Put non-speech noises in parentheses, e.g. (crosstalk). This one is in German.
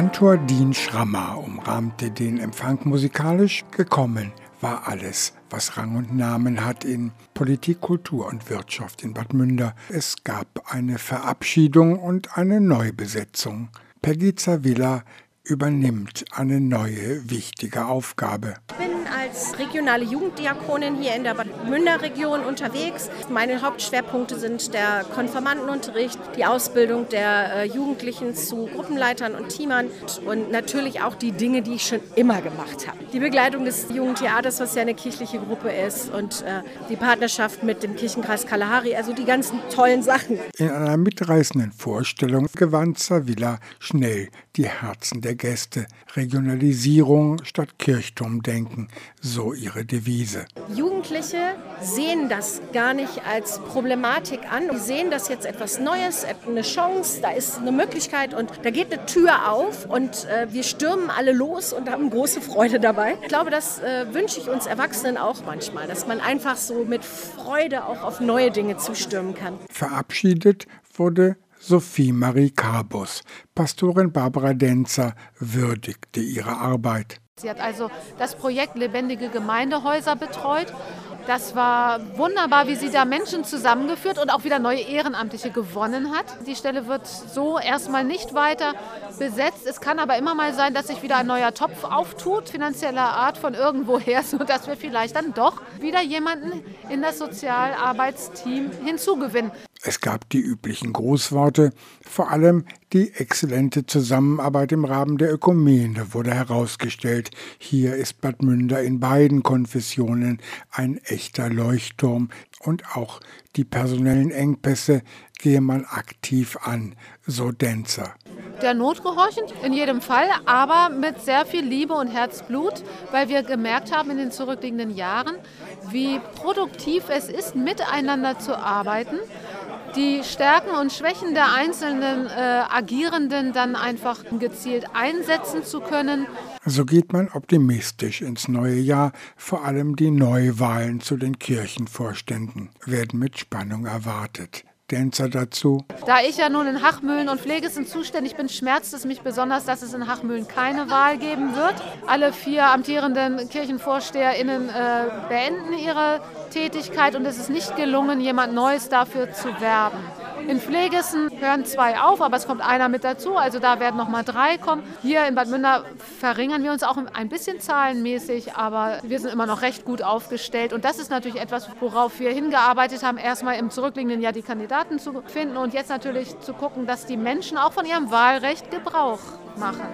Kantor Dean Schrammer umrahmte den Empfang musikalisch. Gekommen war alles, was Rang und Namen hat in Politik, Kultur und Wirtschaft in Bad Münder. Es gab eine Verabschiedung und eine Neubesetzung. Peggy Zavilla übernimmt eine neue wichtige Aufgabe. Bin als regionale Jugenddiakonin hier in der Münder Region unterwegs. Meine Hauptschwerpunkte sind der Konformantenunterricht, die Ausbildung der äh, Jugendlichen zu Gruppenleitern und Teamern und natürlich auch die Dinge, die ich schon immer gemacht habe. Die Begleitung des Jugendtheaters, was ja eine kirchliche Gruppe ist und äh, die Partnerschaft mit dem Kirchenkreis Kalahari, also die ganzen tollen Sachen. In einer mitreißenden Vorstellung gewann Zavilla schnell die Herzen der Gäste. Regionalisierung statt Kirchturmdenken, so ihre Devise. Jugendliche sehen das gar nicht als Problematik an. Sie sehen das jetzt etwas Neues, eine Chance, da ist eine Möglichkeit und da geht eine Tür auf und äh, wir stürmen alle los und haben große Freude dabei. Ich glaube, das äh, wünsche ich uns Erwachsenen auch manchmal, dass man einfach so mit Freude auch auf neue Dinge zustürmen kann. Verabschiedet wurde Sophie Marie Carbus. Pastorin Barbara Denzer würdigte ihre Arbeit. Sie hat also das Projekt Lebendige Gemeindehäuser betreut. Das war wunderbar, wie sie da Menschen zusammengeführt und auch wieder neue Ehrenamtliche gewonnen hat. Die Stelle wird so erstmal nicht weiter besetzt. Es kann aber immer mal sein, dass sich wieder ein neuer Topf auftut, finanzieller Art von irgendwoher, (laughs) sodass wir vielleicht dann doch wieder jemanden in das Sozialarbeitsteam hinzugewinnen. Es gab die üblichen Grußworte, vor allem die exzellente Zusammenarbeit im Rahmen der Ökumene wurde herausgestellt. Hier ist Bad Münder in beiden Konfessionen ein echter Leuchtturm und auch die personellen Engpässe gehe man aktiv an, so Denzer. Der notgehorchend in jedem Fall, aber mit sehr viel Liebe und Herzblut, weil wir gemerkt haben in den zurückliegenden Jahren, wie produktiv es ist, miteinander zu arbeiten die Stärken und Schwächen der einzelnen äh, Agierenden dann einfach gezielt einsetzen zu können. So geht man optimistisch ins neue Jahr. Vor allem die Neuwahlen zu den Kirchenvorständen werden mit Spannung erwartet. Tänzer dazu? Da ich ja nun in Hachmühlen und Pflegessen zuständig bin, schmerzt es mich besonders, dass es in Hachmühlen keine Wahl geben wird. Alle vier amtierenden KirchenvorsteherInnen äh, beenden ihre Tätigkeit und es ist nicht gelungen, jemand Neues dafür zu werben. In Pflegessen hören zwei auf, aber es kommt einer mit dazu, also da werden noch mal drei kommen. Hier in Bad Münder verringern wir uns auch ein bisschen zahlenmäßig, aber wir sind immer noch recht gut aufgestellt und das ist natürlich etwas, worauf wir hingearbeitet haben, erstmal im zurückliegenden Jahr die Kandidaten zu finden und jetzt natürlich zu gucken, dass die Menschen auch von ihrem Wahlrecht Gebrauch machen.